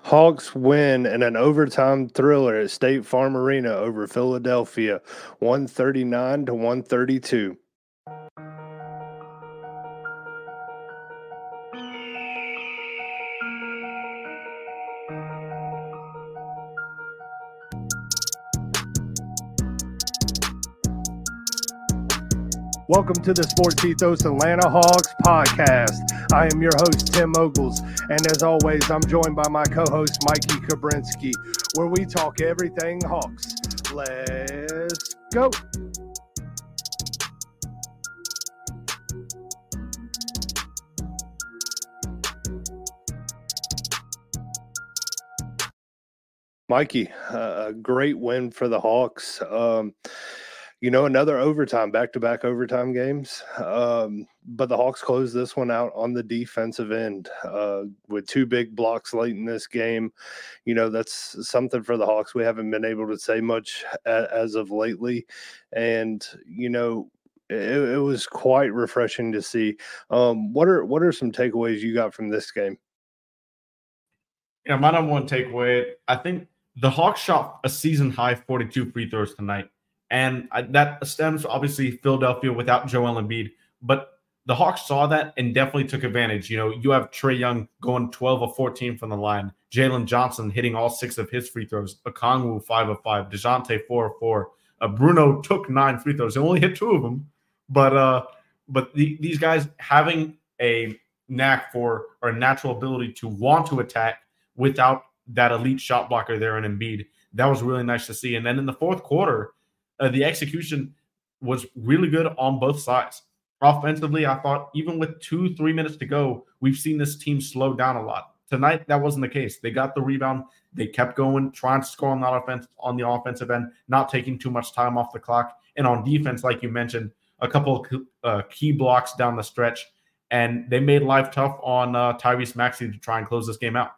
Hawks win in an overtime thriller at State Farm Arena over Philadelphia, 139 to 132. Welcome to the Sports Ethos Atlanta Hawks podcast. I am your host, Tim Ogles, and as always, I'm joined by my co host, Mikey Kabrinsky, where we talk everything Hawks. Let's go. Mikey, uh, a great win for the Hawks. Um, you know, another overtime, back to back overtime games. Um, but the Hawks closed this one out on the defensive end uh, with two big blocks late in this game. You know, that's something for the Hawks. We haven't been able to say much a- as of lately. And, you know, it, it, was quite refreshing to see. Um, what are what are some takeaways you got from this game? Yeah, my number one takeaway, I think the Hawks shot a season high 42 free throws tonight. And that stems obviously Philadelphia without Joel Embiid, but the Hawks saw that and definitely took advantage. You know, you have Trae Young going 12 of 14 from the line, Jalen Johnson hitting all six of his free throws, Okongwu 5 of 5, DeJounte 4 of 4. Uh, Bruno took nine free throws. He only hit two of them, but uh, but the, these guys having a knack for or a natural ability to want to attack without that elite shot blocker there in Embiid, that was really nice to see. And then in the fourth quarter, uh, the execution was really good on both sides. Offensively, I thought even with two, three minutes to go, we've seen this team slow down a lot. Tonight, that wasn't the case. They got the rebound. They kept going, trying to score on that offense on the offensive end, not taking too much time off the clock. And on defense, like you mentioned, a couple of uh, key blocks down the stretch, and they made life tough on uh, Tyrese Maxey to try and close this game out.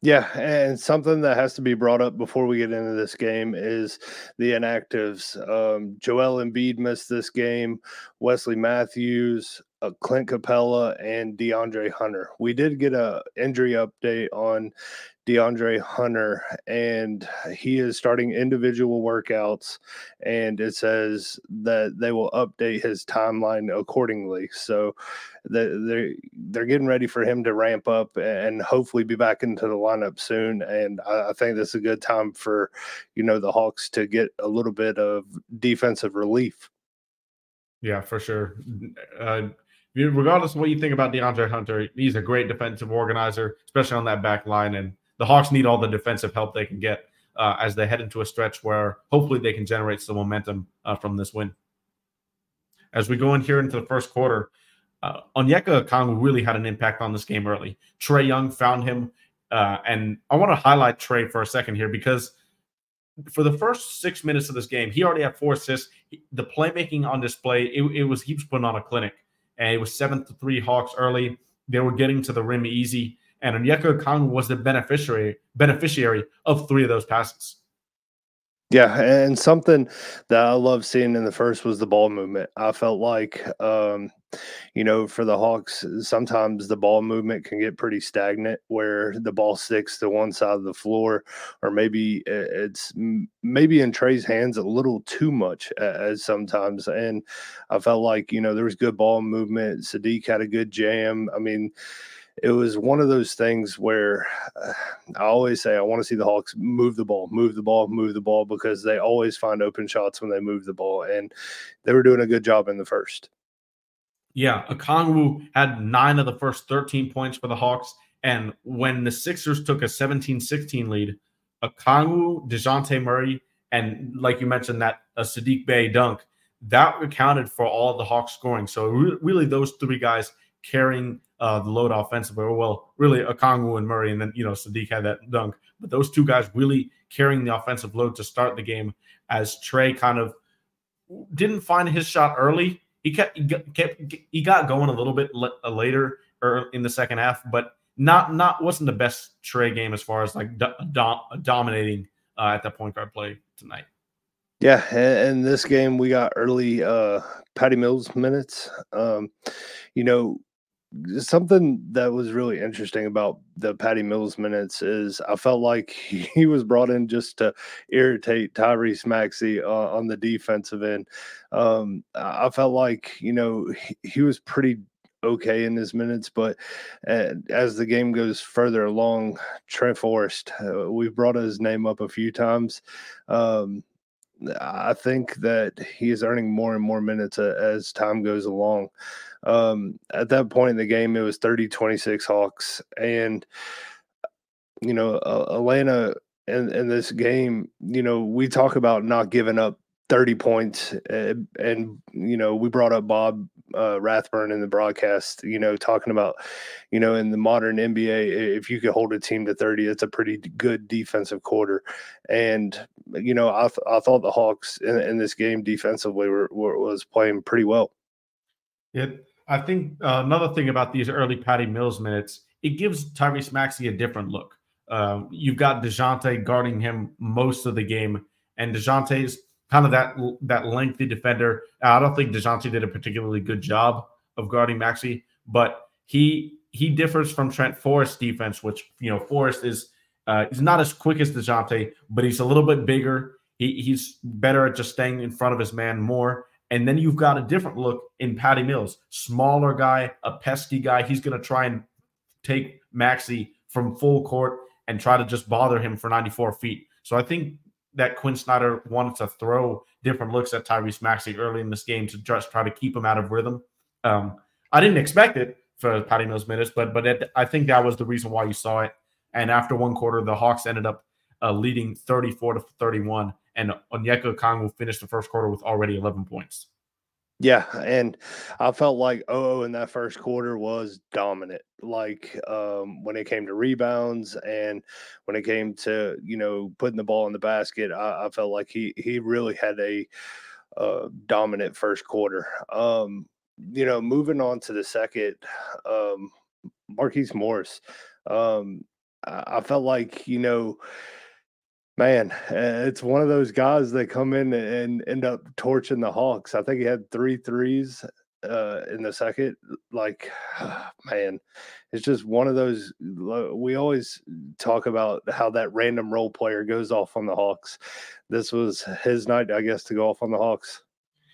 Yeah, and something that has to be brought up before we get into this game is the inactives. Um, Joel Embiid missed this game. Wesley Matthews, uh, Clint Capela, and DeAndre Hunter. We did get a injury update on DeAndre Hunter, and he is starting individual workouts, and it says that they will update his timeline accordingly. So they're they're getting ready for him to ramp up and hopefully be back into the lineup soon. And I, think this is a good time for you know the Hawks to get a little bit of defensive relief. Yeah, for sure. Uh, regardless of what you think about DeAndre Hunter, he's a great defensive organizer, especially on that back line. And the Hawks need all the defensive help they can get uh, as they head into a stretch where hopefully they can generate some momentum uh, from this win. As we go in here into the first quarter, uh, Onyeka Okongwu really had an impact on this game early. Trae Young found him, uh, and I want to highlight Trae for a second here because for the first six minutes of this game, he already had four assists. The playmaking on display, it, it was he was putting on a clinic, and it was seven to three Hawks early. They were getting to the rim easy, and Onyeka Okongwu the beneficiary beneficiary of three of those passes. Yeah, and something that I love seeing in the first was the ball movement. I felt like, um, you know, for the Hawks, sometimes the ball movement can get pretty stagnant where the ball sticks to one side of the floor, or maybe it's maybe in Trae's hands a little too much as sometimes. And I felt like, you know, there was good ball movement. Saddiq had a good jam. I mean, it was one of those things where uh, I always say I want to see the Hawks move the ball, move the ball, move the ball because they always find open shots when they move the ball, and they were doing a good job in the first. Yeah, Okongwu had nine of the first 13 points for the Hawks, and when the Sixers took a 17-16 lead, Okongwu, Dejounte Murray, and like you mentioned, that a Saddiq Bey dunk that accounted for all the Hawks scoring. So re- really, those three guys carrying uh, the load offensively. Well, really, Okongwu and Murray, and then you know Saddiq had that dunk. But those two guys really carrying the offensive load to start the game. As Trae kind of didn't find his shot early, he kept he got, kept, he got going a little bit uh, later or in the second half, but not not wasn't the best Trae game as far as like do, dominating uh, at that point guard play tonight. Yeah, and, this game we got early uh Patty Mills minutes. Um, you know, something that was really interesting about the Patty Mills minutes is I felt like he was brought in just to irritate Tyrese Maxey uh, on the defensive end. Um, I felt like you know he, he was pretty okay in his minutes, but uh, as the game goes further along, Trent Forrest, uh, we've brought his name up a few times. Um, I think that he is earning more and more minutes uh, as time goes along. Um, at that point in the game, it was 30 26 Hawks. And, you know, uh, Atlanta in, in this game, you know, we talk about not giving up 30 points. Uh, and, you know, we brought up Bob uh, Rathbun in the broadcast, you know, talking about, you know, in the modern NBA, if you could hold a team to 30, it's a pretty good defensive quarter. And, you know, I, th- I thought the Hawks in, in this game defensively were, were, was playing pretty well. Yeah, I think uh, another thing about these early Patty Mills minutes, it gives Tyrese Maxey a different look. Um, you've got Dejounte guarding him most of the game, and Dejounte's kind of that that lengthy defender. I don't think Dejounte did a particularly good job of guarding Maxey, but he he differs from Trent Forrest's defense, which you know Forrest is uh, he's not as quick as Dejounte, but he's a little bit bigger. He, he's better at just staying in front of his man more. And then you've got a different look in Patty Mills, smaller guy, a pesky guy. He's going to try and take Maxey from full court and try to just bother him for 94 feet. So I think that Quin Snyder wanted to throw different looks at Tyrese Maxey early in this game to just try to keep him out of rhythm. Um, I didn't expect it for Patty Mills minutes, but but it, I think that was the reason why you saw it. And after one quarter, the Hawks ended up uh, leading 34 to 31 and Onyeka Okongwu finished the first quarter with already 11 points. Yeah, and I felt like oh in that first quarter was dominant. Like um, when it came to rebounds and when it came to you know putting the ball in the basket, I, I felt like he he really had a uh, dominant first quarter. Um, you know, moving on to the second, um, Marquise Morris. Um, I, I felt like you know Man, eh, it's one of those guys that come in and end up torching the Hawks. I think he had three threes uh, in the second. Like, man, it's just one of those. We always talk about how that random role player goes off on the Hawks. This was his night, I guess, to go off on the Hawks.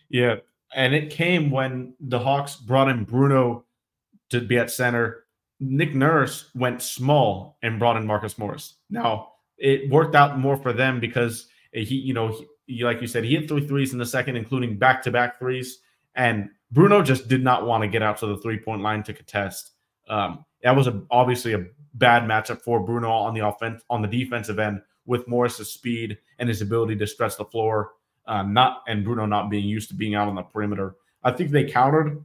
Yeah, and it came when the Hawks brought in Bruno to be at center. Nick Nurse went small and brought in Marcus Morris. Now it worked out more for them because he, you know, he, like you said, he hit three threes in the second, including back to back threes. And Bruno just did not want to get out to the three point line to contest. Um, that was a, obviously a bad matchup for Bruno on the offense on the defensive end with Morris's speed and his ability to stretch the floor. Uh, not and Bruno not being used to being out on the perimeter. I think they countered.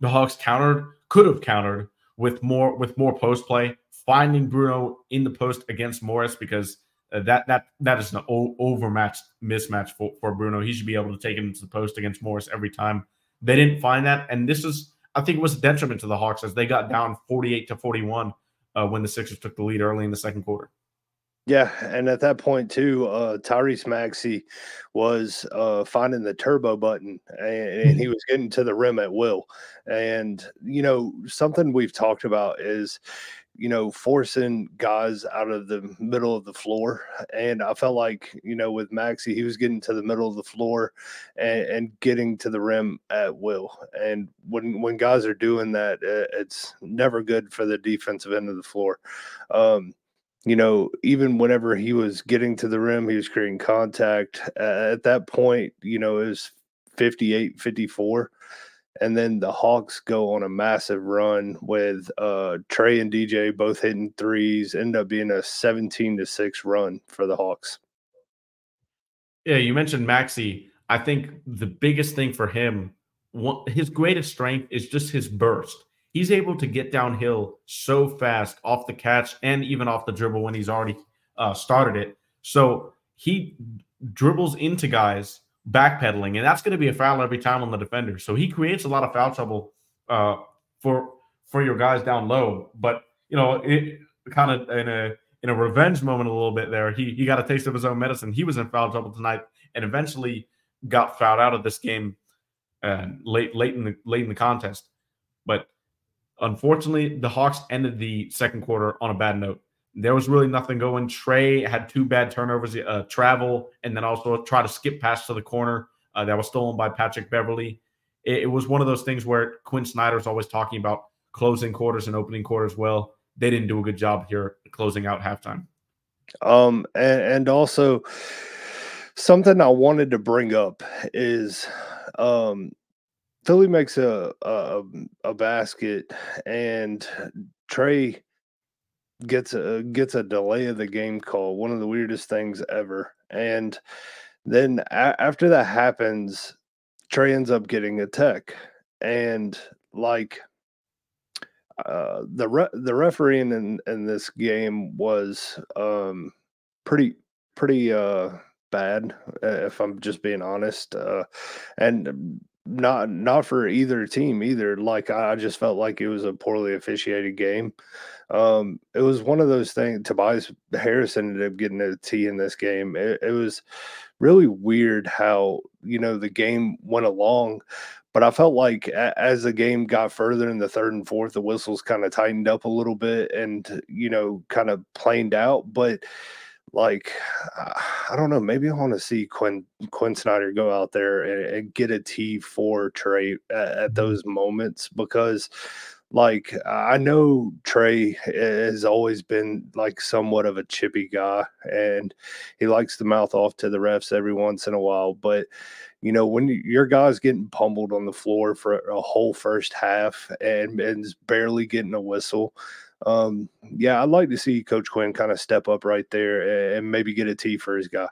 The Hawks countered, could have countered with more with more post play finding Bruno in the post against Morris because uh, that that that is an o- overmatched mismatch for, for Bruno. He should be able to take him to the post against Morris every time. They didn't find that, and this is I think it was a detriment to the Hawks as they got down 48 to 41 uh, when the Sixers took the lead early in the second quarter. Yeah, and at that point too, uh, Tyrese Maxey was uh, finding the turbo button, and, and, he was getting to the rim at will. And you know, something we've talked about is you know, forcing guys out of the middle of the floor. And I felt like, you know, with Maxey, he was getting to the middle of the floor and, and getting to the rim at will. And when when guys are doing that, it's never good for the defensive end of the floor. Um, you know, even whenever he was getting to the rim, he was creating contact. Uh, at that point, you know, it was 58 54 and then the Hawks go on a massive run with uh, Trae and DJ both hitting threes. End up being a seventeen to six run for the Hawks. Yeah, you mentioned Maxey. I think the biggest thing for him, his greatest strength is just his burst. He's able to get downhill so fast off the catch and even off the dribble when he's already uh, started it. So he dribbles into guys backpedaling, and that's going to be a foul every time on the defender. So he creates a lot of foul trouble uh, for for your guys down low. But you know, it kind of in a in a revenge moment a little bit there. He he got a taste of his own medicine. He was in foul trouble tonight, and eventually got fouled out of this game uh, late late in the late in the contest. But Unfortunately, the Hawks ended the second quarter on a bad note. There was really nothing going. Trae had two bad turnovers, uh, travel, and then also try to skip pass to the corner uh, that was stolen by Patrick Beverley. It, it, was one of those things where Quin Snyder's always talking about closing quarters and opening quarters. Well, they didn't do a good job here closing out halftime. Um, and, and also something I wanted to bring up is um Philly makes a, a a basket and Trae gets a gets a delay of the game call. One of the weirdest things ever. And then a- after that happens, Trae ends up getting a tech, and like uh, the re- the refereeing in in this game was um pretty pretty uh bad if I'm just being honest. Uh, and not not for either team either. Like I just felt like it was a poorly officiated game. Um, it was one of those things. Tobias Harris ended up getting a T in this game. It, it was really weird how you know the game went along, but I felt like a, as the game got further in the third and fourth, the whistles kind of tightened up a little bit and you know kind of planed out, but like I don't know, maybe I want to see Quinn Quin Snyder go out there and, and get a T for Trae at, at, mm-hmm. those moments because like I know Trae has always been like somewhat of a chippy guy and he likes to mouth off to the refs every once in a while, but you know when your guy's getting pummeled on the floor for a whole first half and, and is barely getting a whistle um, yeah, I'd like to see Coach Quin kind of step up right there and maybe get a T for his guy.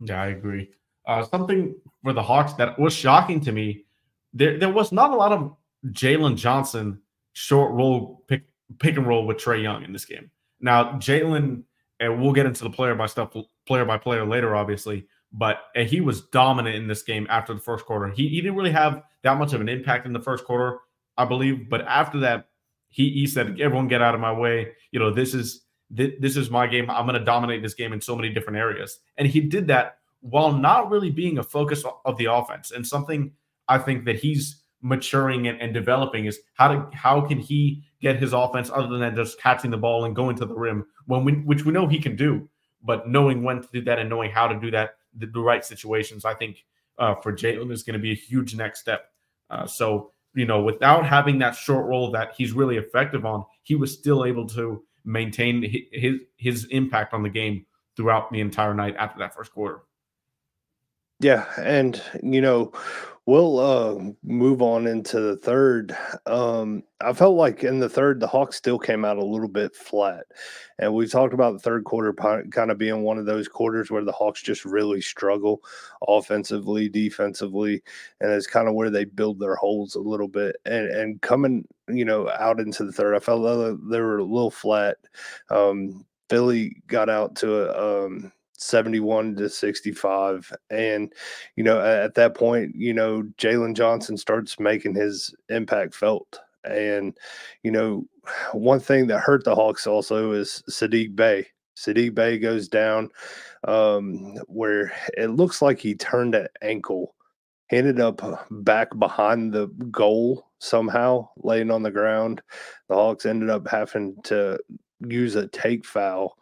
Yeah, I agree. Uh, something for the Hawks that was shocking to me, there there was not a lot of Jalen Johnson short roll pick pick and roll with Trae Young in this game. Now Jalen, and we'll get into the player by stuff player by player later, obviously, but he was dominant in this game after the first quarter. He, he didn't really have that much of an impact in the first quarter, I believe, but after that, he he said, "Everyone get out of my way. You know, this is this is my game. I'm going to dominate this game in so many different areas." And he did that while not really being a focus of the offense. And something I think that he's maturing and, and developing is how to how can he get his offense other than just catching the ball and going to the rim when we, which we know he can do, but knowing when to do that and knowing how to do that the, the right situations. I think uh, for Jalen is going to be a huge next step. Uh, so you know, without having that short role that he's really effective on, he was still able to maintain his his impact on the game throughout the entire night after that first quarter. Yeah, and you know, we'll uh, move on into the third. Um, I felt like in the third, the Hawks still came out a little bit flat, and we talked about the third quarter kind of being one of those quarters where the Hawks just really struggle offensively, defensively, and it's kind of where they build their holes a little bit. And and coming, you know, out into the third, I felt they were a little flat. Um, Philly got out to a um, 71 to 65. And, you know, at that point, you know, Jalen Johnson starts making his impact felt. And, you know, one thing that hurt the Hawks also is Saddiq Bey. Saddiq Bey goes down um, where it looks like he turned an ankle. He ended up back behind the goal somehow, laying on the ground. The Hawks ended up having to use a take foul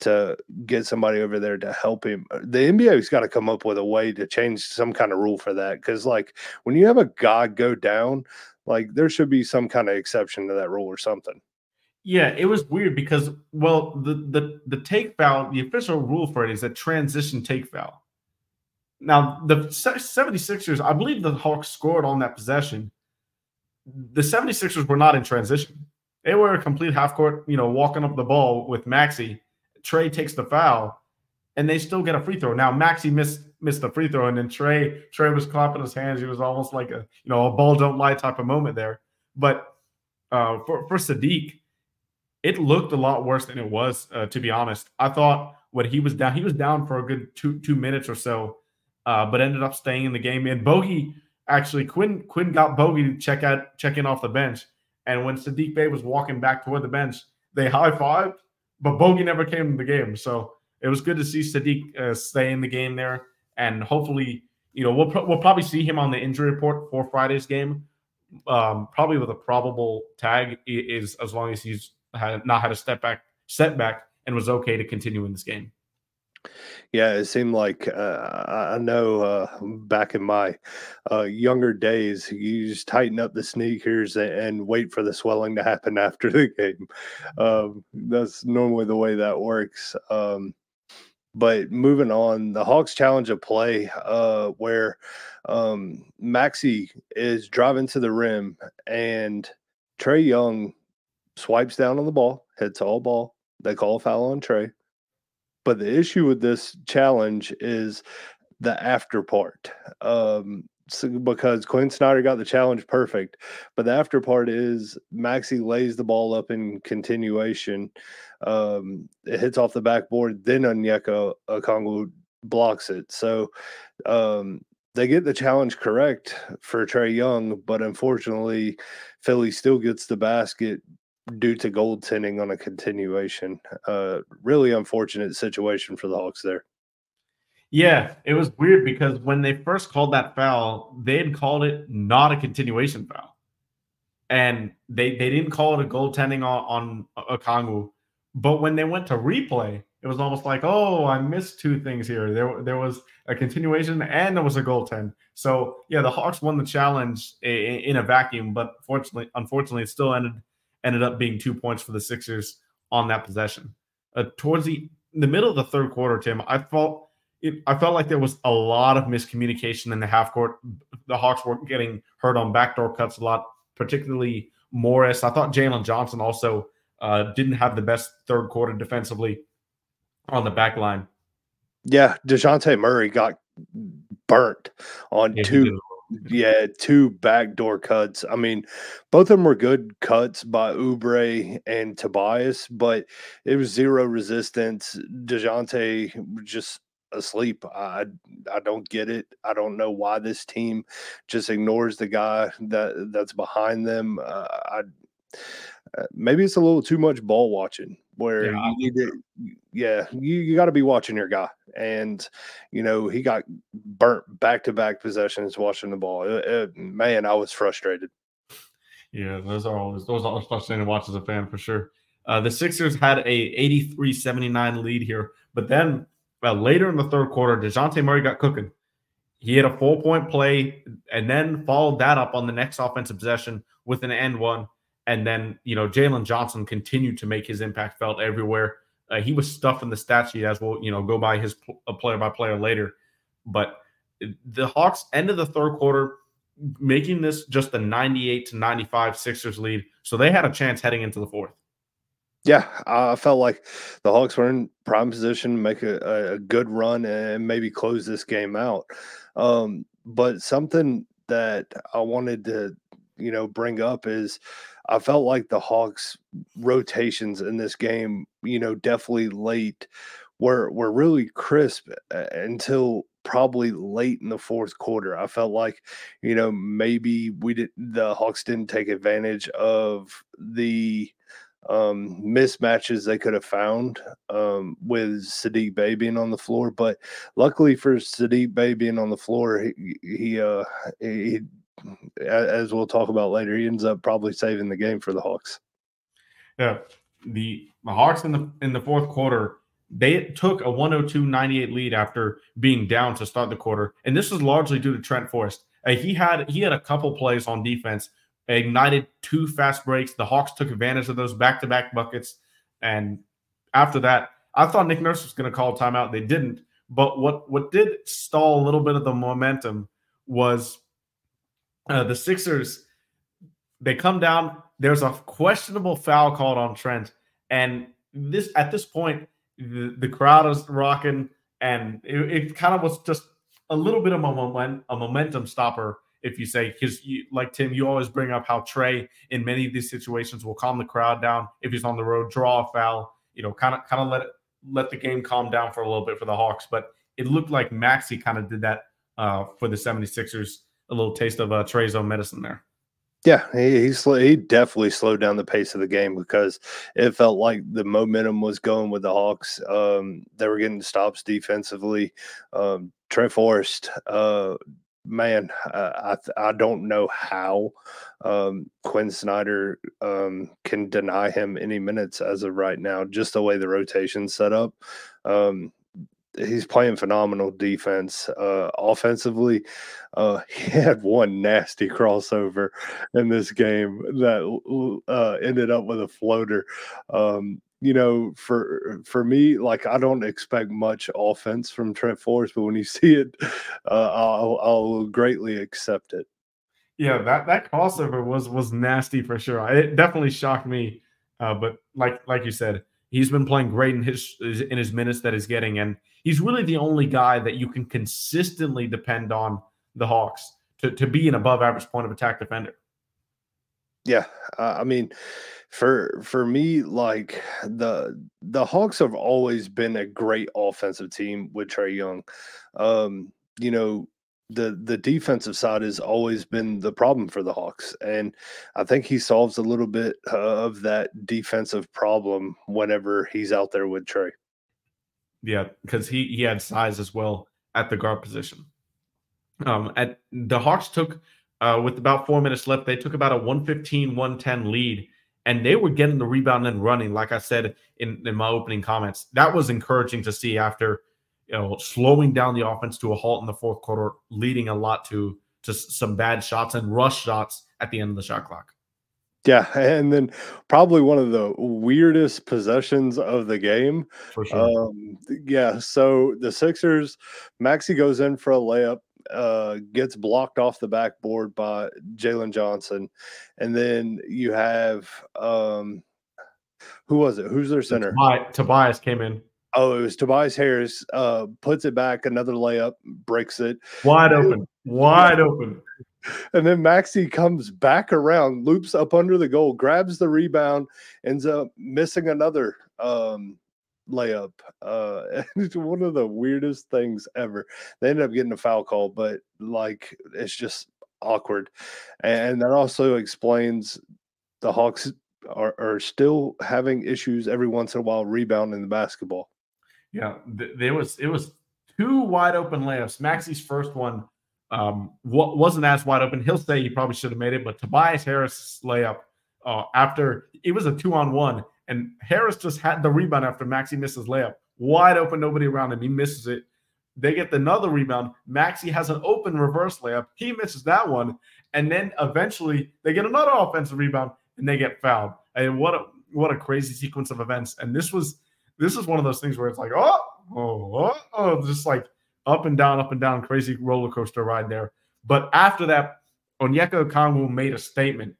to get somebody over there to help him. Uh, the NBA's got to come up with a way to change some kind of rule for that because, like, when you have a guy go down, like there should be some kind of exception to that rule or something. Yeah, it was weird because, well, the the the take foul, the official rule for it is a transition take foul. Now, the 76ers, I believe the Hawks scored on that possession. The 76ers were not in transition. They were a complete half court, you know, walking up the ball with Maxey Trae takes the foul, and they still get a free throw. Now Maxey missed missed the free throw, and then Trey Trae was clapping his hands. He was almost like a you know a ball don't lie type of moment there. But uh, for for Saddiq, it looked a lot worse than it was. Uh, to be honest, I thought what he was down, he was down for a good two two minutes or so, uh, but ended up staying in the game. And Bogey actually Quin Quin got Bogey to check out check in off the bench, and when Saddiq Bey was walking back toward the bench, they high fived but Bogey never came to the game. So it was good to see Saddiq uh, stay in the game there, and hopefully, you know, we'll we'll probably see him on the injury report for Friday's game. um, probably with a probable tag is as long as he's had not had a step back setback and was okay to continue in this game. Yeah, it seemed like uh, I know uh, back in my uh, younger days, you just tighten up the sneakers and, wait for the swelling to happen after the game. Um, that's normally the way that works. Um, but moving on, the Hawks challenge a play uh, where um, Maxey is driving to the rim and Trae Young swipes down on the ball, hits all ball. They call a foul on Trae. But the issue with this challenge is the after part. Um, so because Quin Snyder got the challenge perfect, but the after part is Maxey lays the ball up in continuation. Um, it hits off the backboard, then Onyeka Okongwu blocks it. So um, they get the challenge correct for Trae Young, but unfortunately, Philly still gets the basket due to goaltending on a continuation. Uh, really unfortunate situation for the Hawks there. Yeah, it was weird because when they first called that foul, they had called it not a continuation foul. And they, they didn't call it a goaltending on, on Okongwu. But when they went to replay, it was almost like, oh, I missed two things here. There, there was a continuation and there was a goaltend. So yeah, the Hawks won the challenge in, in a vacuum, but fortunately, unfortunately, it still ended ended up being two points for the Sixers on that possession. Uh, towards the the middle of the third quarter, Tim, I felt it, I felt like there was a lot of miscommunication in the half court. The Hawks were getting hurt on backdoor cuts a lot, particularly Morris. I thought Jalen Johnson also uh, didn't have the best third quarter defensively on the back line. Yeah, Dejounte Murray got burnt on yeah, two yeah, two backdoor cuts. I mean, both of them were good cuts by Oubre and Tobias, but it was zero resistance. Dejounte just asleep. I I don't get it. I don't know why this team just ignores the guy that that's behind them. Uh, I uh, maybe it's a little too much ball watching where yeah, you need to yeah you, you got to be watching your guy and you know he got burnt back to back possessions watching the ball it, it, man i was frustrated. Yeah those are always those are frustrating to watch as a fan for sure. Uh, the sixers had a 83-79 lead here but then uh, later in the third quarter dejounte murray got cooking. He had a four point play and then followed that up on the next offensive possession with an end one and then, you know, Jalen Johnson continued to make his impact felt everywhere. Uh, he was stuffing the stat sheet as we'll, you know, go by his player by player later. But the Hawks ended the third quarter making this just a 98 to 95 Sixers lead. So they had a chance heading into the fourth. Yeah, I felt like the Hawks were in prime position to make a, a good run and maybe close this game out. Um, but something that I wanted to, you know, bring up is I felt like the Hawks rotations in this game, you know, definitely late were were really crisp uh, until probably late in the fourth quarter. I felt like, you know, maybe we did the Hawks didn't take advantage of the um mismatches they could have found um with Saddiq Bey being on the floor. But luckily for Saddiq Bey being on the floor, he, he uh he as we'll talk about later, he ends up probably saving the game for the Hawks. Yeah, the, the Hawks in the in the fourth quarter they took a 102-98 lead after being down to start the quarter, and this was largely due to Trent Forrest. Uh, he had he had a couple plays on defense, ignited two fast breaks. The Hawks took advantage of those back to back buckets, and after that, I thought Nick Nurse was going to call timeout. They didn't. But what what did stall a little bit of the momentum was uh, the Sixers, they come down. There's a questionable foul called on Trent, and this at this point, the, the crowd is rocking, and it, it, kind of was just a little bit of a, moment, a momentum stopper, if you say, because like Tim, you always bring up how Trae in many of these situations will calm the crowd down if he's on the road, draw a foul, you know, kind of kind of let it let the game calm down for a little bit for the Hawks. But it looked like Maxey kind of did that uh, for the 76ers a little taste of uh, Trae's own medicine there. Yeah, he he, sl- he definitely slowed down the pace of the game because it felt like the momentum was going with the Hawks. Um, they were getting stops defensively. Um, Trent Forrest uh, man, I I don't know how um, Quin Snyder um, can deny him any minutes as of right now. Just the way the rotation's set up, um, he's playing phenomenal defense. Uh, offensively, uh, he had one nasty crossover in this game that uh, ended up with a floater. Um, you know, for for me, like I don't expect much offense from Trent Forrest, but when you see it, uh, I'll, I'll greatly accept it. Yeah, that that crossover was was nasty for sure. It definitely shocked me. Uh, but like like you said, he's been playing great in his in his minutes that he's getting, and he's really the only guy that you can consistently depend on the Hawks to to be an above average point of attack defender. Yeah, uh, I mean, for for me, like the the Hawks have always been a great offensive team with Trae Young. Um, you know, the the defensive side has always been the problem for the Hawks, and I think he solves a little bit of that defensive problem whenever he's out there with Trae. Yeah, because he he had size as well at the guard position. Um, at the Hawks took uh, with about four minutes left, they took about a 115, 110 lead, and they were getting the rebound and running. Like I said in, in my opening comments, that was encouraging to see after you know slowing down the offense to a halt in the fourth quarter, leading a lot to to some bad shots and rush shots at the end of the shot clock. Yeah, and then probably one of the weirdest possessions of the game. For sure. Um, yeah, so the Sixers, Maxey goes in for a layup uh, gets blocked off the backboard by Jalen Johnson, and then you have um, who was it? Who's their center? Tobias came in. Oh, it was Tobias Harris. Uh, puts it back, another layup, breaks it wide open, wide open. And then Maxey comes back around, loops up under the goal, grabs the rebound, ends up missing another um, layup. Uh, it's one of the weirdest things ever. They ended up getting a foul call, but like it's just awkward. And that also explains the Hawks are, are still having issues every once in a while rebounding the basketball. Yeah, th- there was it was two wide open layups. Maxey's first one um, wasn't as wide open. He'll say he probably should have made it, but Tobias Harris layup uh, after it was a two on one, and Harris just had the rebound after Maxey misses layup. Wide open, nobody around him. He misses it. They get another rebound. Maxey has an open reverse layup. He misses that one. And then eventually they get another offensive rebound and they get fouled. And what a what a crazy sequence of events. And this was this is one of those things where it's like, oh, oh, oh, oh just like up and down, up and down, crazy roller coaster ride there. But after that, Onyeka Okongwu made a statement,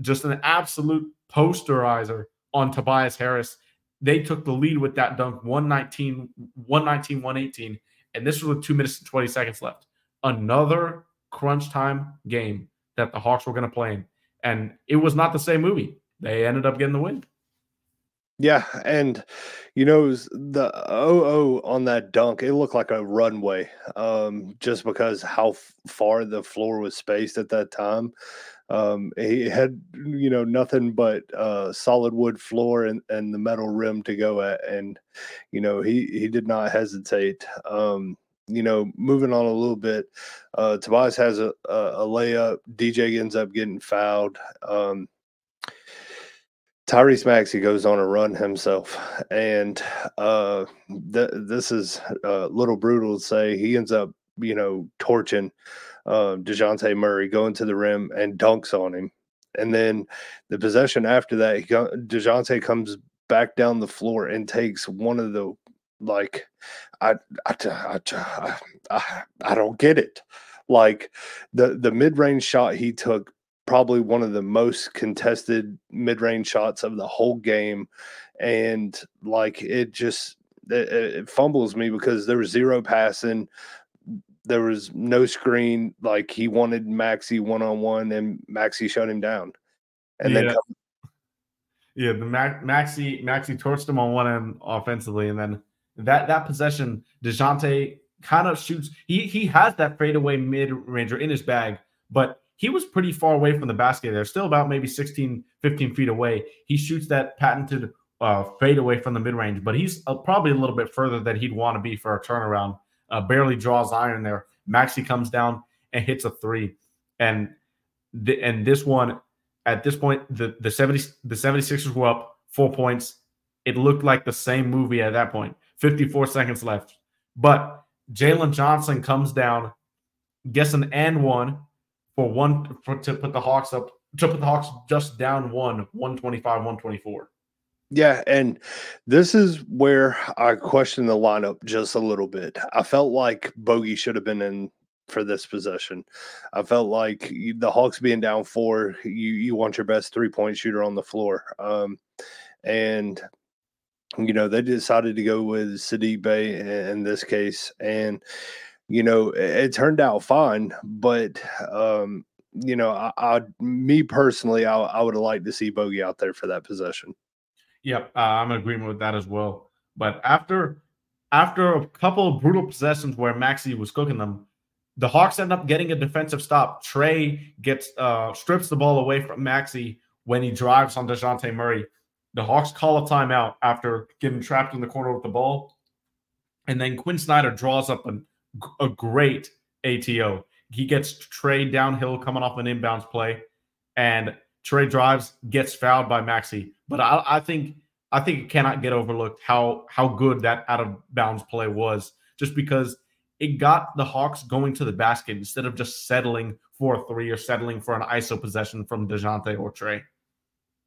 just an absolute posterizer on Tobias Harris. They took the lead with that dunk 119, 119, 118. And this was with two minutes and 20 seconds left. Another crunch time game that the Hawks were going to play in. And it was not the same movie. They ended up getting the win. Yeah, and you know it was the OO on that dunk, it looked like a runway, um, just because how f- far the floor was spaced at that time. Um, he had, you know, nothing but uh, solid wood floor and, and the metal rim to go at, and you know he he did not hesitate. Um, you know, moving on a little bit, uh, Tobias has a, a, a layup. DJ ends up getting fouled. Um, Tyrese Maxey goes on a run himself, and uh, th- this is a little brutal to say. He ends up, you know, torching uh, Dejounte Murray going to the rim and dunks on him. And then the possession after that, he Dejounte comes back down the floor and takes one of the like, I I I, I, I don't get it. Like the the mid range shot he took, probably one of the most contested mid range shots of the whole game, and like it just it, it, fumbles me because there was zero passing there was no screen. Like he wanted Maxey one on one, and Maxey shut him down. And yeah. then, come- yeah, the Mac- Maxey Maxey torched him on one end offensively, and then that that possession, Dejounte kind of shoots. He he has that fadeaway mid ranger in his bag, but he was pretty far away from the basket. They're still about maybe 16, 15 feet away. He shoots that patented uh, fade away from the mid range, but he's uh, probably a little bit further than he'd want to be for a turnaround uh, barely draws iron there. Maxey comes down and hits a three. And and this one at this point the the 70 the 76ers were up 4 points. It looked like the same movie at that point. 54 seconds left. But Jalen Johnson comes down, gets an and one for one for, to put the Hawks up to put the Hawks just down one, 125, 124. Yeah, and this is where I question the lineup just a little bit. I felt like Bogey should have been in for this possession. I felt like the Hawks being down four, you you want your best three point shooter on the floor, um, and you know they decided to go with Saddiq Bey in this case, and you know it, turned out fine, but um, you know I, I me personally I, I would have liked to see Bogey out there for that possession. Yep, uh, I'm in agreement with that as well. But after after a couple brutal possessions where Maxey was cooking them, the Hawks end up getting a defensive stop. Trae gets uh, strips the ball away from Maxey when he drives on Dejounte Murray. The Hawks call a timeout after getting trapped in the corner with the ball. And then Quin Snyder draws up a, a great ATO. He gets Trae downhill coming off an inbounds play. And Trae drives, gets fouled by Maxey. But I, I think I think it cannot get overlooked how how good that out of bounds play was, just because it got the Hawks going to the basket instead of just settling for a three or settling for an ISO possession from DeJounte or Trae.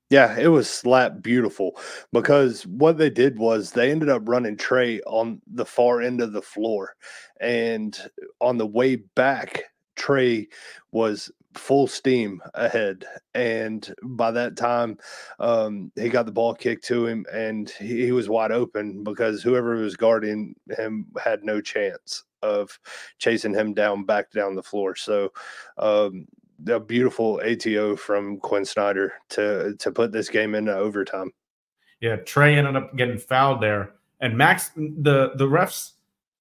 Yeah, it was slap beautiful because what they did was they ended up running Trae on the far end of the floor. And on the way back, Trae was full steam ahead. And by that time, um, he got the ball kicked to him and he, he, was wide open because whoever was guarding him had no chance of chasing him down back down the floor. So, um, a beautiful ATO from Quin Snyder to to put this game into overtime. Yeah, Trae ended up getting fouled there, and Max the the refs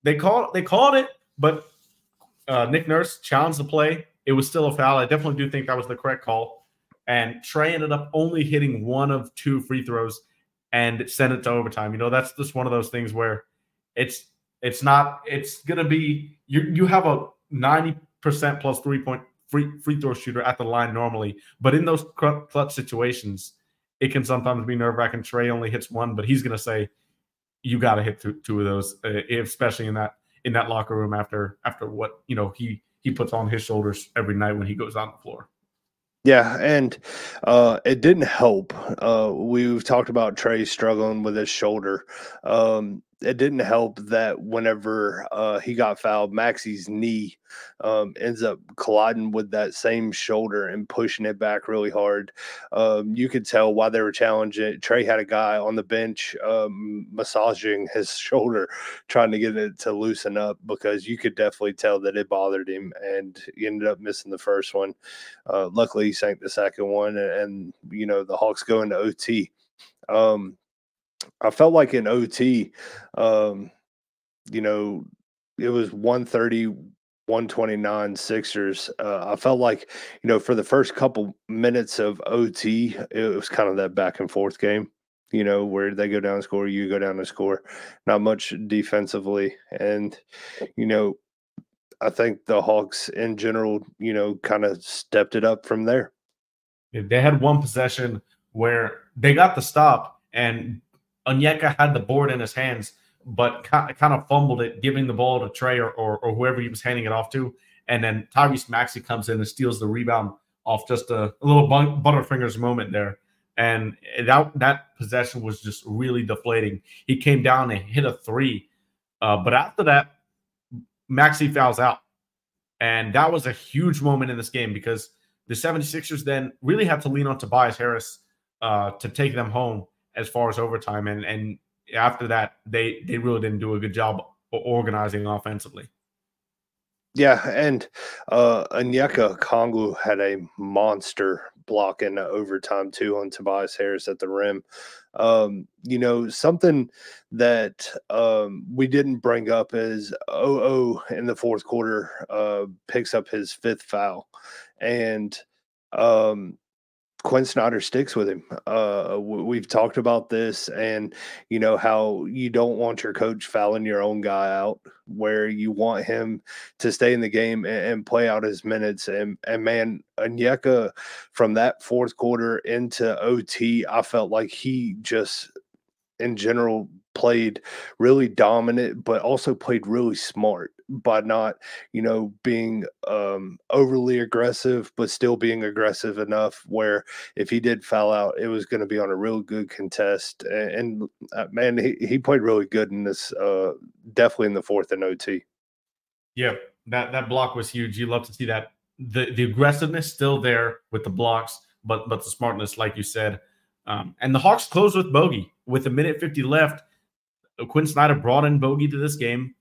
they called they called it, but uh, Nick Nurse challenged the play it was still a foul. I definitely do think that was the correct call. And Trae ended up only hitting one of two free throws and sent it to overtime. You know, that's just one of those things where it's it's not it's gonna be you you have a 90% plus three point free free throw shooter at the line normally, but in those clutch situations, it can sometimes be nerve wracking. Trae only hits one, but he's gonna say you got to hit two, two of those, uh, especially in that in that locker room after after what you know he he puts on his shoulders every night when he goes on the floor. Yeah, and uh, it didn't help. Uh, we've talked about Trae struggling with his shoulder. Um, it didn't help that whenever uh, he got fouled, Maxey's knee um, ends up colliding with that same shoulder and pushing it back really hard. Um, you could tell why they were challenging. Trae had a guy on the bench um, massaging his shoulder, trying to get it to loosen up because you could definitely tell that it bothered him, and he ended up missing the first one. Uh, luckily, he sank the second one, and, and you know the Hawks go into OT. Um, I felt like in OT, um, you know, it was 130, 129 Sixers. Uh, I felt like, you know, for the first couple minutes of OT, it was kind of that back and forth game, you know, where they go down and score, you go down and score, not much defensively. And, you know, I think the Hawks in general, you know, kind of stepped it up from there. They had one possession where they got the stop and Onyeka had the board in his hands, but kind of fumbled it, giving the ball to Trae or, or, or whoever he was handing it off to. And then Tyrese Maxey comes in and steals the rebound off just a, a little Butterfingers moment there. And that that possession was just really deflating. He came down and hit a three, uh, but after that, Maxey fouls out. And that was a huge moment in this game because the 76ers then really had to lean on Tobias Harris uh, to take them home as far as overtime. And and after that, they they really didn't do a good job organizing offensively. Yeah, and uh Onyeka Okongwu had a monster block in overtime too on Tobias Harris at the rim. Um, you know, something that um we didn't bring up is OO in the fourth quarter uh picks up his fifth foul. And um Quin Snyder sticks with him. Uh, we've talked about this, and you know how you don't want your coach fouling your own guy out, where you want him to stay in the game and, play out his minutes. And and man, Onyeka from that fourth quarter into OT, I felt like he just, in general, played really dominant, but also played really smart by not, you know, being um, overly aggressive, but still being aggressive enough where if he did foul out, it was going to be on a real good contest. And, and uh, man, he, he played really good in this, uh, definitely in the fourth and OT. Yeah, that that block was huge. You love to see that the the aggressiveness still there with the blocks, but but the smartness, like you said. Um, and the Hawks closed with bogey with a minute 50 left Quin Snyder brought in Bogey to this game,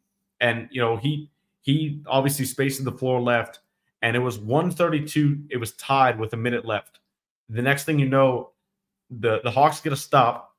and you know he he obviously spaced the floor left, and it was 132. It was tied with a minute left. The next thing you know, the the Hawks get a stop.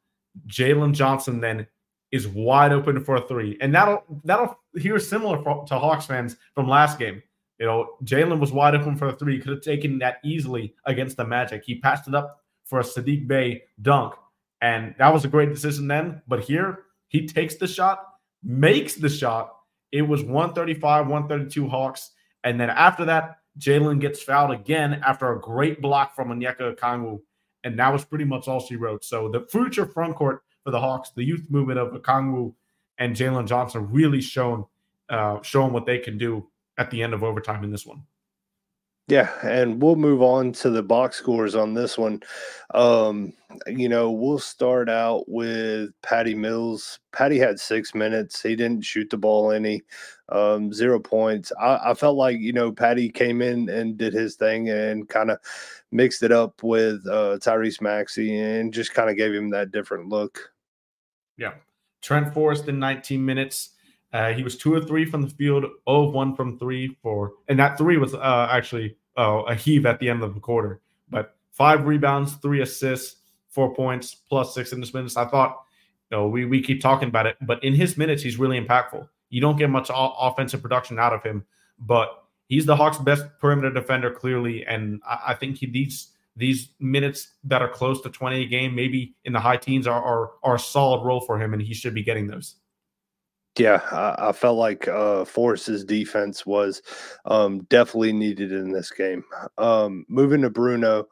Jalen Johnson then is wide open for a three, and that'll that'll hear similar for, to Hawks fans from last game. You know, Jalen was wide open for a three, could have taken that easily against the Magic. He passed it up for a Saddiq Bey dunk, and that was a great decision then. But here, he takes the shot, makes the shot. It was 135, 132 Hawks. And then after that, Jalen gets fouled again after a great block from Onyeka Okongwu. And that was pretty much all she wrote. So the future front court for the Hawks, the youth movement of Okongwu and Jalen Johnson really shown uh, showing what they can do at the end of overtime in this one. Yeah, and we'll move on to the box scores on this one. Um, you know, we'll start out with Patty Mills. Patty had six minutes. He didn't shoot the ball any, um, zero points. I, I felt like, you know, Patty came in and did his thing and kind of mixed it up with uh, Tyrese Maxey and just kind of gave him that different look. Yeah. Trent Forrest in 19 minutes. Uh, he was two of three from the field, 0 of 1 from three for, and that three was uh, actually uh, a heave at the end of the quarter. But five rebounds, three assists, four points, plus six in this minutes. I thought, you know, we, we keep talking about it, but in his minutes, he's really impactful. You don't get much offensive production out of him, but he's the Hawks' best perimeter defender, clearly. And I, I think he needs these minutes that are close to 20 a game, maybe in the high teens, are, are, are a solid role for him, and he should be getting those. Yeah, I, I felt like uh, Forrest's defense was um, definitely needed in this game. Um, moving to Bruno,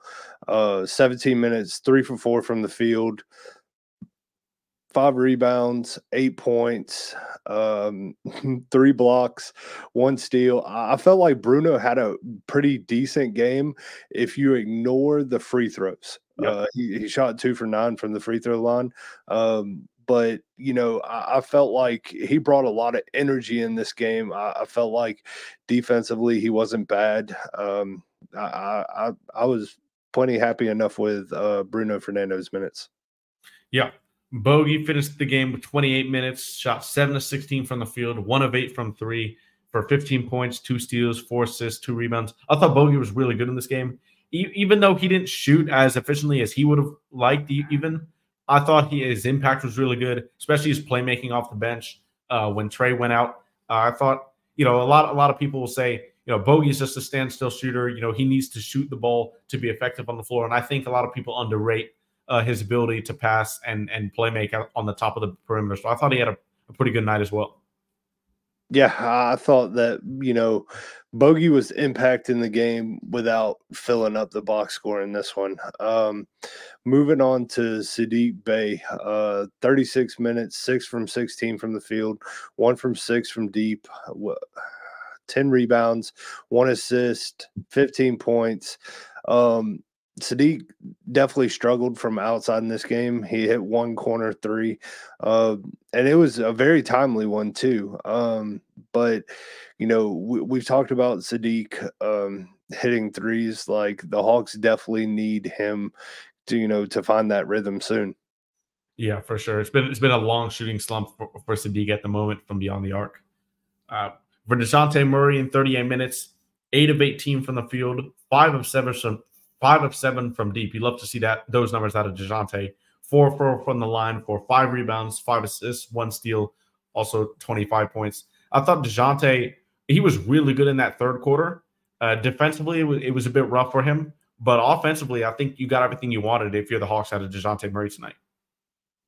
uh, 17 minutes, three for four from the field, five rebounds, eight points, um, three blocks, one steal. I felt like Bruno had a pretty decent game if you ignore the free throws. Yep. Uh, he, he, shot two for nine from the free throw line. Um, but you know, I, I, felt like he brought a lot of energy in this game. I, I felt like defensively he wasn't bad. Um, I, I I was plenty happy enough with uh, Bruno Fernando's minutes. Yeah, Bogey finished the game with 28 minutes, shot seven of 16 from the field, one of eight from three for 15 points, two steals, four assists, two rebounds. I thought Bogey was really good in this game, e- even though he didn't shoot as efficiently as he would have liked. Even I thought he, his impact was really good, especially his playmaking off the bench uh, when Trae went out. Uh, I thought, you know, a lot a lot of people will say, you know, Bogey's just a standstill shooter. You know, he needs to shoot the ball to be effective on the floor, and I think a lot of people underrate uh, his ability to pass and and play make on the top of the perimeter. So I thought he had a, a pretty good night as well. Yeah, I thought that, you know, Bogey was impacting the game without filling up the box score in this one. Um, moving on to Saddiq Bey, uh, 36 minutes, six from 16 from the field, one from six from deep, 10 rebounds, one assist, 15 points. Um, Saddiq definitely struggled from outside in this game. He hit one corner three, uh, and it was a very timely one too. Um, but you know, we, have talked about Saddiq um, hitting threes. Like the Hawks definitely need him to you know to find that rhythm soon. Yeah, for sure. It's been it's been a long shooting slump for, for Saddiq at the moment from beyond the arc. Uh, for Dejounte Murray in 38 minutes, eight of 18 from the field, five of seven from five of seven from deep. You love to see that those numbers out of Dejounte. Four four from the line for five rebounds, five assists, one steal, also 25 points. I thought Dejounte, he was really good in that third quarter. Uh, defensively, it was, it was, a bit rough for him, But offensively, I think you got everything you wanted if you're the Hawks out of Dejounte Murray tonight.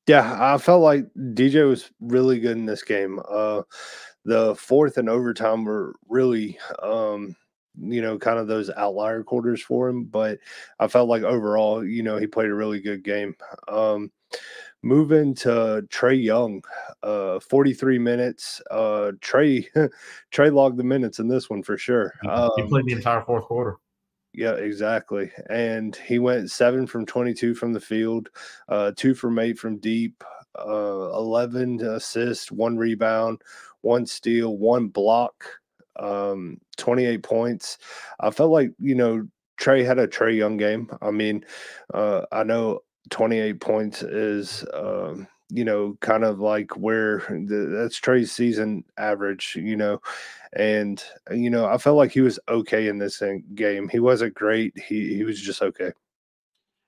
Yeah, I felt like DJ was really good in this game. Uh, the fourth and overtime were really, um, you know, kind of those outlier quarters for him. But I felt like overall, you know, he played a really good game. Um, moving to Trae Young, uh, 43 minutes. Uh, Trae, Trae logged the minutes in this one for sure. Um, he played the entire fourth quarter. Yeah, exactly. And he went seven from 22 from the field, uh, two from eight from deep, uh, 11 assists, one rebound, one steal, one block, um, 28 points. I felt like, you know, Trae had a Trae Young game. I mean, uh, I know 28 points is, um, you know, kind of like where the, that's Trae's season average, you know, and you know, I felt like he was okay in this game. He wasn't great. He he was just okay.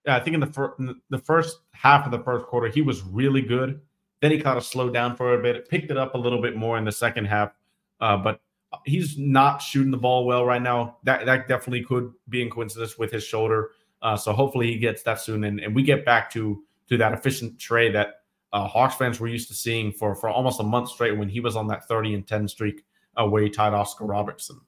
Yeah, I think in the fir- in the first half of the first quarter, he was really good. Then he kind of slowed down for a bit, picked it up a little bit more in the second half, uh, but he's not shooting the ball well right now. That that definitely could be in coincidence with his shoulder. Uh, so hopefully he gets that soon, and, and we get back to to that efficient Trae that uh, Hawks fans were used to seeing for for almost a month straight when he was on that 30 and 10 streak uh, where he tied Oscar Robertson.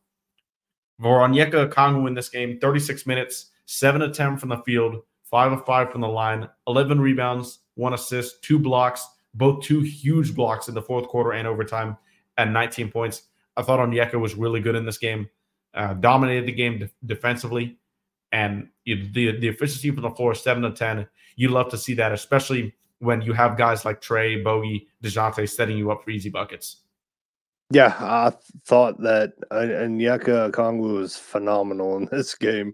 For Onyeka Okongwu in this game, 36 minutes, 7 of 10 from the field, 5 of 5 from the line, 11 rebounds, 1 assist, 2 blocks, both two huge blocks in the fourth quarter and overtime, and 19 points. I thought Onyeka was really good in this game, uh, dominated the game de- defensively, and the, the efficiency from the floor, 7 to 10. You love to see that, especially – when you have guys like Trae, Bogey, DeJounte setting you up for easy buckets. Yeah, I thought that Onyeka Okongwu was phenomenal in this game.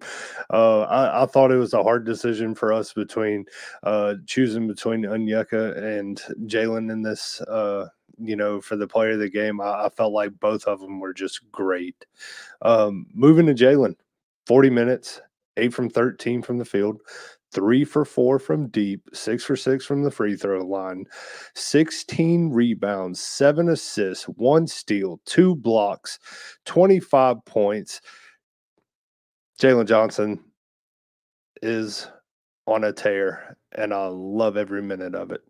Uh, I, I, thought it was a hard decision for us between uh, choosing between Onyeka and Jalen in this. Uh, you know, for the player of the game, I, I, felt like both of them were just great. Um, moving to Jalen, forty minutes, eight from thirteen from the field, three for four from deep, six for six from the free throw line, 16 rebounds, seven assists, one steal, two blocks, 25 points. Jalen Johnson is on a tear, and I love every minute of it.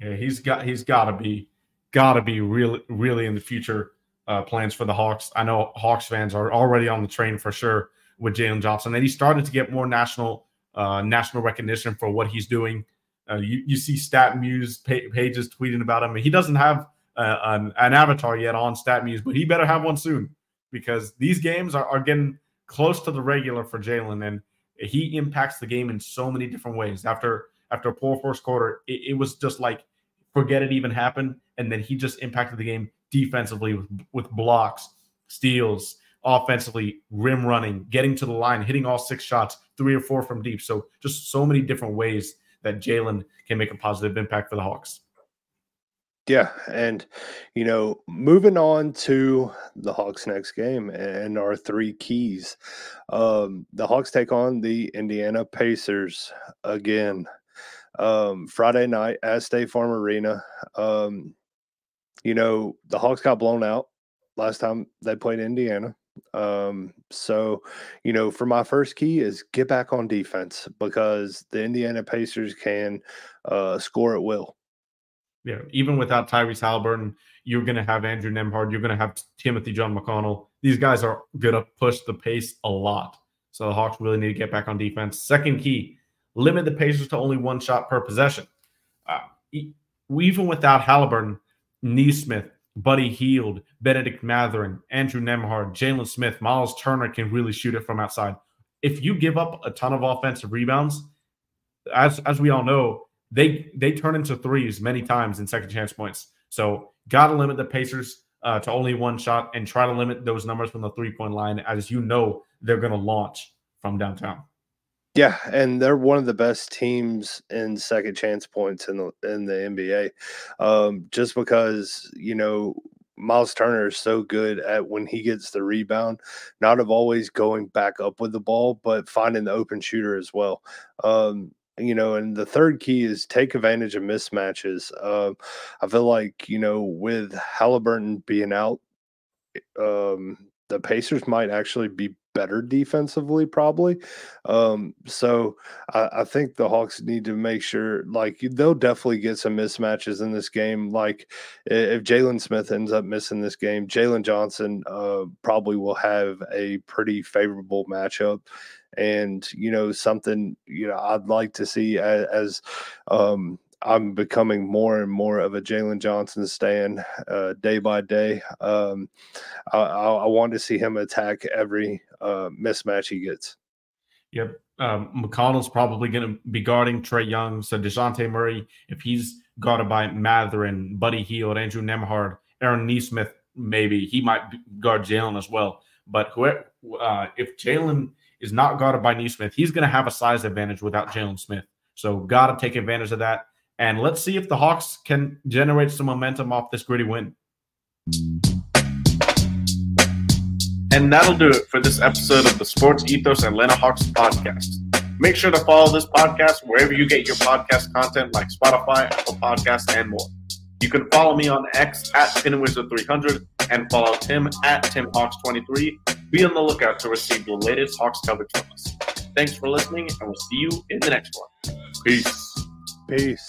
Yeah, he's got he's got to be got to be really really in the future uh, plans for the Hawks. I know Hawks fans are already on the train for sure with Jalen Johnson, and he started to get more national uh, national recognition for what he's doing. Uh, you, you see StatMuse pages tweeting about him. He doesn't have uh, an, an, avatar yet on StatMuse, but he better have one soon because these games are, are getting close to the regular for Jalen, and he impacts the game in so many different ways. After after a poor first quarter, it, it was just like forget it even happened, and then he just impacted the game defensively with, with blocks, steals, offensively, rim running, getting to the line, hitting all six shots, three or four from deep. So just so many different ways that Jalen can make a positive impact for the Hawks. Yeah, and you know, moving on to the Hawks' next game and our three keys. Um, the Hawks take on the Indiana Pacers again um, Friday night at State Farm Arena. Um, you know, the Hawks got blown out last time they played Indiana. Um, so, you know, for my first key is get back on defense because the Indiana Pacers can uh, score at will. Yeah, even without Tyrese Halliburton, you're going to have Andrew Nembhard. You're going to have Timothy John McConnell. These guys are going to push the pace a lot. So the Hawks really need to get back on defense. Second key, limit the Pacers to only one shot per possession. Uh, even without Halliburton, Nesmith, Buddy Hield, Bennedict Mathurin, Andrew Nembhard, Jalen Smith, Miles Turner can really shoot it from outside. If you give up a ton of offensive rebounds, as as we all know, they they turn into threes many times in second chance points. So got to limit the Pacers uh, to only one shot and try to limit those numbers from the three point line, as you know they're to launch from downtown. Yeah, and they're one of the best teams in second chance points in the in the NBA. Um, just because you know Miles Turner is so good at when he gets the rebound, not of always going back up with the ball, but finding the open shooter as well. Um, you know, and the third key is take advantage of mismatches. Um, I feel like you know with Halliburton being out, um, the Pacers might actually be better defensively, probably. Um, so I, I, think the Hawks need to make sure, like, they'll definitely get some mismatches in this game. Like, if Jalen Smith ends up missing this game, Jalen Johnson uh, probably will have a pretty favorable matchup. And, you know, something, you know, I'd like to see as, as um, I'm becoming more and more of a Jalen Johnson stand uh, day by day. Um, I, I, want to see him attack every uh, mismatch he gets. Yep. Um, McConnell's probably going to be guarding Trae Young. So DeJounte Murray, if he's guarded by Mathurin, Buddy Hield, Andrew Nembhard, Aaron Nesmith, maybe he might guard Jalen as well. But uh, if Jalen is not guarded by Nesmith, he's going to have a size advantage without Jalen Smith. So got to take advantage of that. And let's see if the Hawks can generate some momentum off this gritty win. And that'll do it for this episode of the Sports Ethos Atlanta Hawks podcast. Make sure to follow this podcast wherever you get your podcast content like Spotify, Apple Podcasts, and more. You can follow me on X at PinWizard300 and follow Tim at TimHawks23. Be on the lookout to receive the latest Hawks coverage from us. Thanks for listening, and we'll see you in the next one. Peace. Peace.